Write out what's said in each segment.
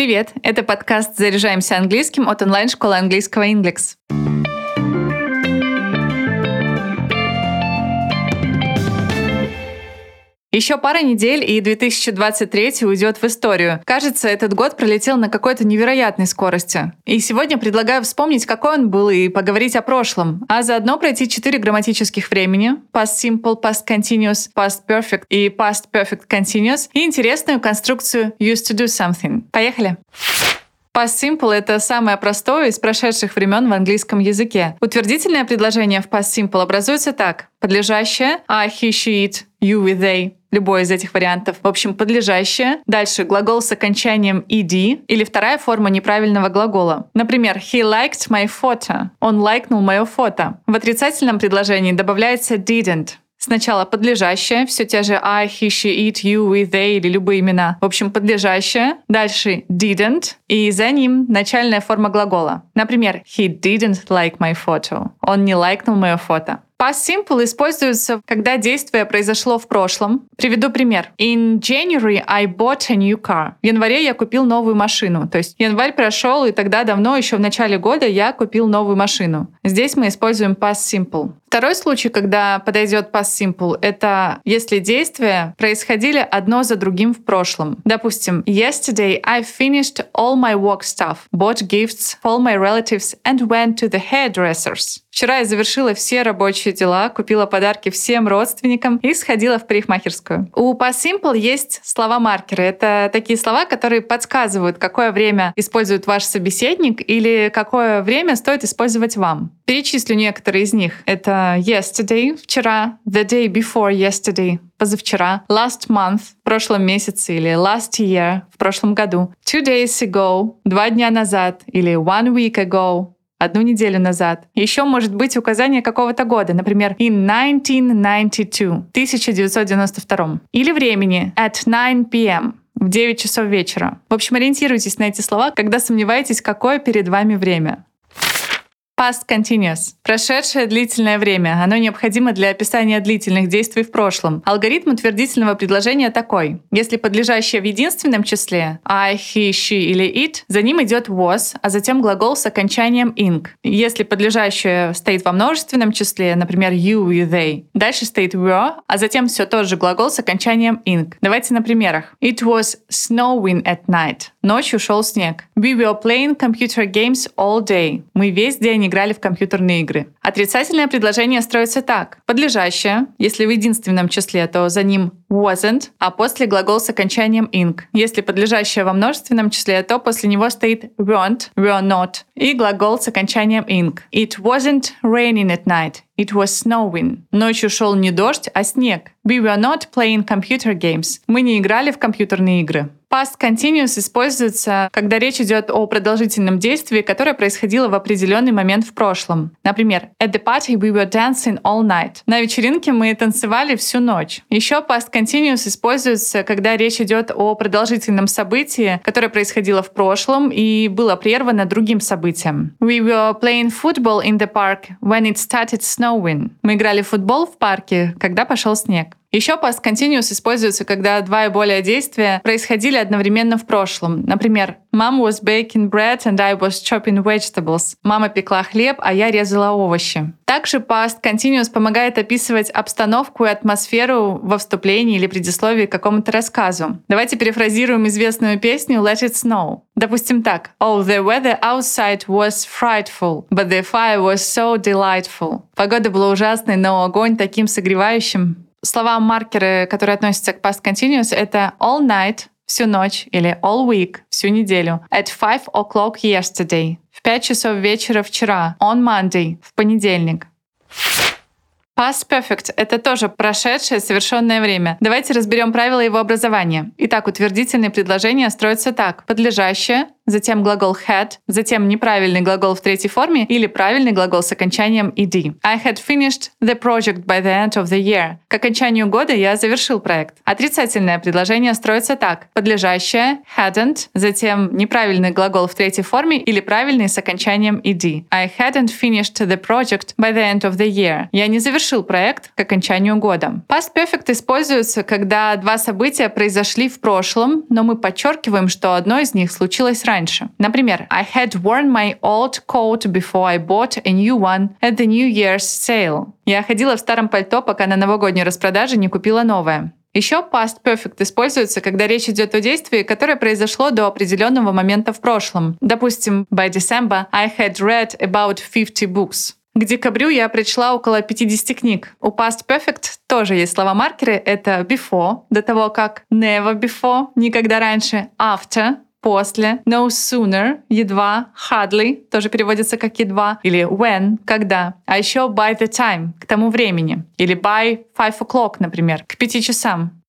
Привет! Это подкаст «Заряжаемся английским» от онлайн-школы английского «Инглекс». Еще пара недель, и 2023 уйдет в историю. Кажется, этот год пролетел на какой-то невероятной скорости. И сегодня предлагаю вспомнить, какой он был, и поговорить о прошлом. А заодно пройти четыре грамматических времени. Past Simple, Past Continuous, Past Perfect и Past Perfect Continuous. И интересную конструкцию Used to do something. Поехали! Past Simple — это самое простое из прошедших времен в английском языке. Утвердительное предложение в Past Simple образуется так. Подлежащее I, he, she, it, you with they. Любой из этих вариантов. В общем, подлежащее. Дальше глагол с окончанием ed или вторая форма неправильного глагола. Например, he liked my photo. Он лайкнул мое фото. В отрицательном предложении добавляется didn't. Сначала подлежащее, все те же I, he, she, it, you, we, they или любые имена. В общем, подлежащее. Дальше didn't. И за ним начальная форма глагола. Например, he didn't like my photo. Он не лайкнул мое фото. Past simple используется, когда действие произошло в прошлом. Приведу пример. In January I bought a new car. В январе я купил новую машину. То есть январь прошел, и тогда давно, еще в начале года, я купил новую машину. Здесь мы используем past simple. Второй случай, когда подойдет past simple, это если действия происходили одно за другим в прошлом. Допустим, yesterday I finished all my work stuff, bought gifts for my relatives and went to the hairdressers. Вчера я завершила все рабочие дела, купила подарки всем родственникам и сходила в парикмахерскую. У Past Simple есть слова-маркеры. Это такие слова, которые подсказывают, какое время использует ваш собеседник или какое время стоит использовать вам. Перечислю некоторые из них. Это yesterday, вчера, the day before yesterday, позавчера, last month, в прошлом месяце или last year, в прошлом году, two days ago, два дня назад или one week ago, одну неделю назад. Еще может быть указание какого-то года, например, in 1992, 1992. Или времени at 9 p.m., в 9 часов вечера. В общем, ориентируйтесь на эти слова, когда сомневаетесь, какое перед вами время. Past continuous. Прошедшее длительное время. Оно необходимо для описания длительных действий в прошлом. Алгоритм утвердительного предложения такой. Если подлежащее в единственном числе I, he, she или it, за ним идет was, а затем глагол с окончанием ing. Если подлежащее стоит во множественном числе, например, you и they, дальше стоит were, а затем все тот же глагол с окончанием ing. Давайте на примерах. It was snowing at night. Ночью шел снег. We were playing computer games all day. Мы весь день играли в компьютерные игры. Отрицательное предложение строится так. Подлежащее, если в единственном числе, то за ним wasn't, а после глагол с окончанием ing. Если подлежащее во множественном числе, то после него стоит weren't, were not и глагол с окончанием ing. It wasn't raining at night. It was snowing. Ночью шел не дождь, а снег. We were not playing computer games. Мы не играли в компьютерные игры. Past continuous используется, когда речь идет о продолжительном действии, которое происходило в определенный момент в прошлом. Например, at the party we were dancing all night. На вечеринке мы танцевали всю ночь. Еще past continuous используется, когда речь идет о продолжительном событии, которое происходило в прошлом и было прервано другим событием. We were playing football in the park when it started snowing. Мы играли в футбол в парке, когда пошел снег. Еще past continuous используется, когда два и более действия происходили одновременно в прошлом. Например, Mom was baking bread and I was chopping vegetables. Мама пекла хлеб, а я резала овощи. Также past continuous помогает описывать обстановку и атмосферу во вступлении или предисловии к какому-то рассказу. Давайте перефразируем известную песню Let It Snow. Допустим так. Oh, the weather outside was frightful, but the fire was so delightful. Погода была ужасной, но огонь таким согревающим слова-маркеры, которые относятся к past continuous, это all night, всю ночь, или all week, всю неделю. At five o'clock yesterday, в 5 часов вечера вчера. On Monday, в понедельник. Past Perfect — это тоже прошедшее совершенное время. Давайте разберем правила его образования. Итак, утвердительные предложения строятся так. Подлежащее, затем глагол had, затем неправильный глагол в третьей форме или правильный глагол с окончанием ed. I had finished the project by the end of the year. К окончанию года я завершил проект. Отрицательное предложение строится так. Подлежащее hadn't, затем неправильный глагол в третьей форме или правильный с окончанием ed. I hadn't finished the project by the end of the year. Я не завершил проект к окончанию года. Past perfect используется, когда два события произошли в прошлом, но мы подчеркиваем, что одно из них случилось раньше. Например, I had worn my old coat before I bought a new one at the New Year's sale. Я ходила в старом пальто, пока на новогодней распродаже не купила новое. Еще past perfect используется, когда речь идет о действии, которое произошло до определенного момента в прошлом. Допустим, by December I had read about 50 books. К декабрю я прочла около 50 книг. У past perfect тоже есть слова-маркеры. Это before, до того как, never before, никогда раньше, after, после, no sooner, едва, hardly, тоже переводится как едва, или when, когда, а еще by the time, к тому времени, или by five o'clock, например, к пяти часам.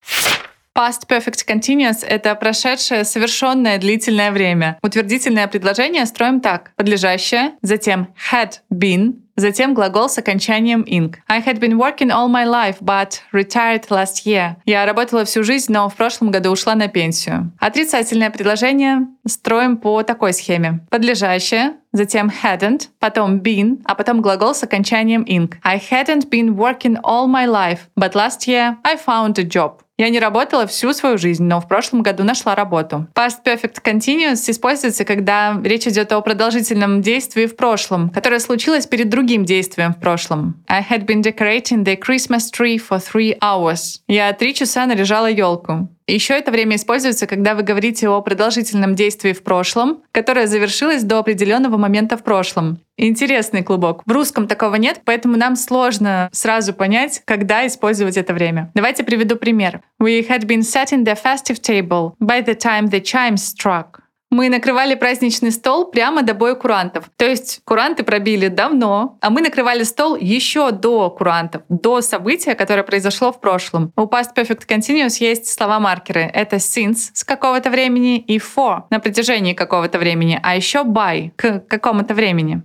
Past Perfect Continuous — это прошедшее совершенное длительное время. Утвердительное предложение строим так. Подлежащее, затем had been, Затем глагол с окончанием ing. I had been working all my life, but retired last year. Я работала всю жизнь, но в прошлом году ушла на пенсию. Отрицательное предложение строим по такой схеме. Подлежащее, затем hadn't, потом been, а потом глагол с окончанием ing. I hadn't been working all my life, but last year I found a job. Я не работала всю свою жизнь, но в прошлом году нашла работу. Past Perfect Continuous используется, когда речь идет о продолжительном действии в прошлом, которое случилось перед другим действием в прошлом. I had been decorating the Christmas tree for three hours. Я три часа наряжала елку. Еще это время используется, когда вы говорите о продолжительном действии в прошлом, которое завершилось до определенного момента в прошлом. Интересный клубок. В русском такого нет, поэтому нам сложно сразу понять, когда использовать это время. Давайте приведу пример. We had been setting the festive table by the time the chimes struck. Мы накрывали праздничный стол прямо до боя курантов. То есть куранты пробили давно, а мы накрывали стол еще до курантов, до события, которое произошло в прошлом. У Past Perfect Continuous есть слова-маркеры. Это since с какого-то времени и for на протяжении какого-то времени, а еще by к какому-то времени.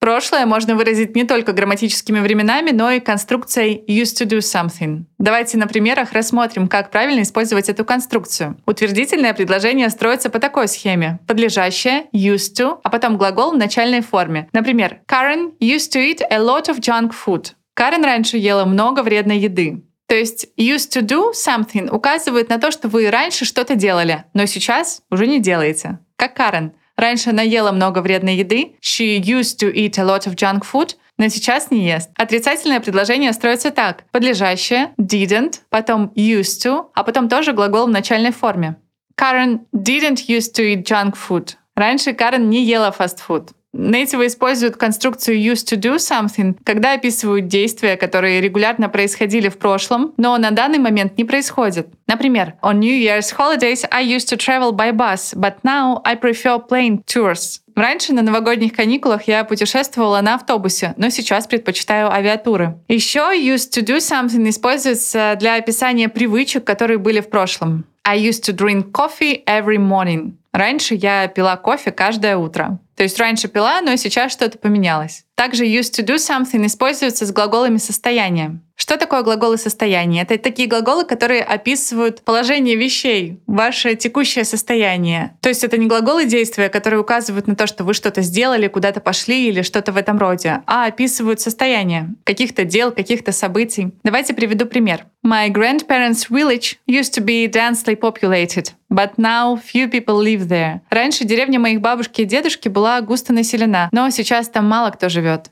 Прошлое можно выразить не только грамматическими временами, но и конструкцией used to do something. Давайте на примерах рассмотрим, как правильно использовать эту конструкцию. Утвердительное предложение строится по такой схеме. Подлежащее used to, а потом глагол в начальной форме. Например, Karen used to eat a lot of junk food. Карен раньше ела много вредной еды. То есть used to do something указывает на то, что вы раньше что-то делали, но сейчас уже не делаете. Как Карен. Раньше она ела много вредной еды. She used to eat a lot of junk food но сейчас не ест. Отрицательное предложение строится так. Подлежащее didn't, потом used to, а потом тоже глагол в начальной форме. Karen didn't used to eat junk food. Раньше Карен не ела фастфуд. Нейтивы используют конструкцию used to do something, когда описывают действия, которые регулярно происходили в прошлом, но на данный момент не происходят. Например, on New Year's holidays I used to travel by bus, but now I prefer plane tours. Раньше на новогодних каникулах я путешествовала на автобусе, но сейчас предпочитаю авиатуры. Еще used to do something используется для описания привычек, которые были в прошлом. I used to drink coffee every morning. Раньше я пила кофе каждое утро. То есть раньше пила, но сейчас что-то поменялось. Также used to do something используется с глаголами состояния. Что такое глаголы состояния? Это такие глаголы, которые описывают положение вещей, ваше текущее состояние. То есть это не глаголы действия, которые указывают на то, что вы что-то сделали, куда-то пошли или что-то в этом роде, а описывают состояние каких-то дел, каких-то событий. Давайте приведу пример. My grandparents' village used to be densely populated, but now few people live there. Раньше деревня моих бабушки и дедушки была густо населена, но сейчас там мало кто живет.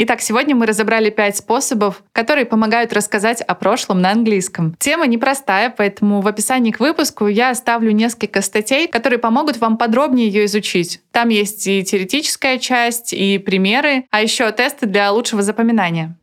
Итак, сегодня мы разобрали пять способов, которые помогают рассказать о прошлом на английском. Тема непростая, поэтому в описании к выпуску я оставлю несколько статей, которые помогут вам подробнее ее изучить. Там есть и теоретическая часть, и примеры, а еще тесты для лучшего запоминания.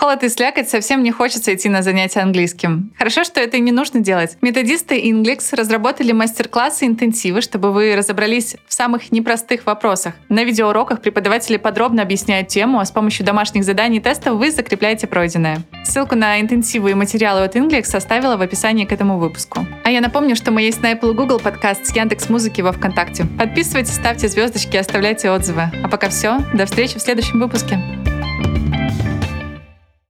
Холод и слякоть совсем не хочется идти на занятия английским. Хорошо, что это и не нужно делать. Методисты Inglix разработали мастер-классы и интенсивы, чтобы вы разобрались в самых непростых вопросах. На видеоуроках преподаватели подробно объясняют тему, а с помощью домашних заданий и тестов вы закрепляете пройденное. Ссылку на интенсивы и материалы от Inglix оставила в описании к этому выпуску. А я напомню, что мы есть на Apple Google подкаст с Яндекс Музыки во Вконтакте. Подписывайтесь, ставьте звездочки, оставляйте отзывы. А пока все. До встречи в следующем выпуске.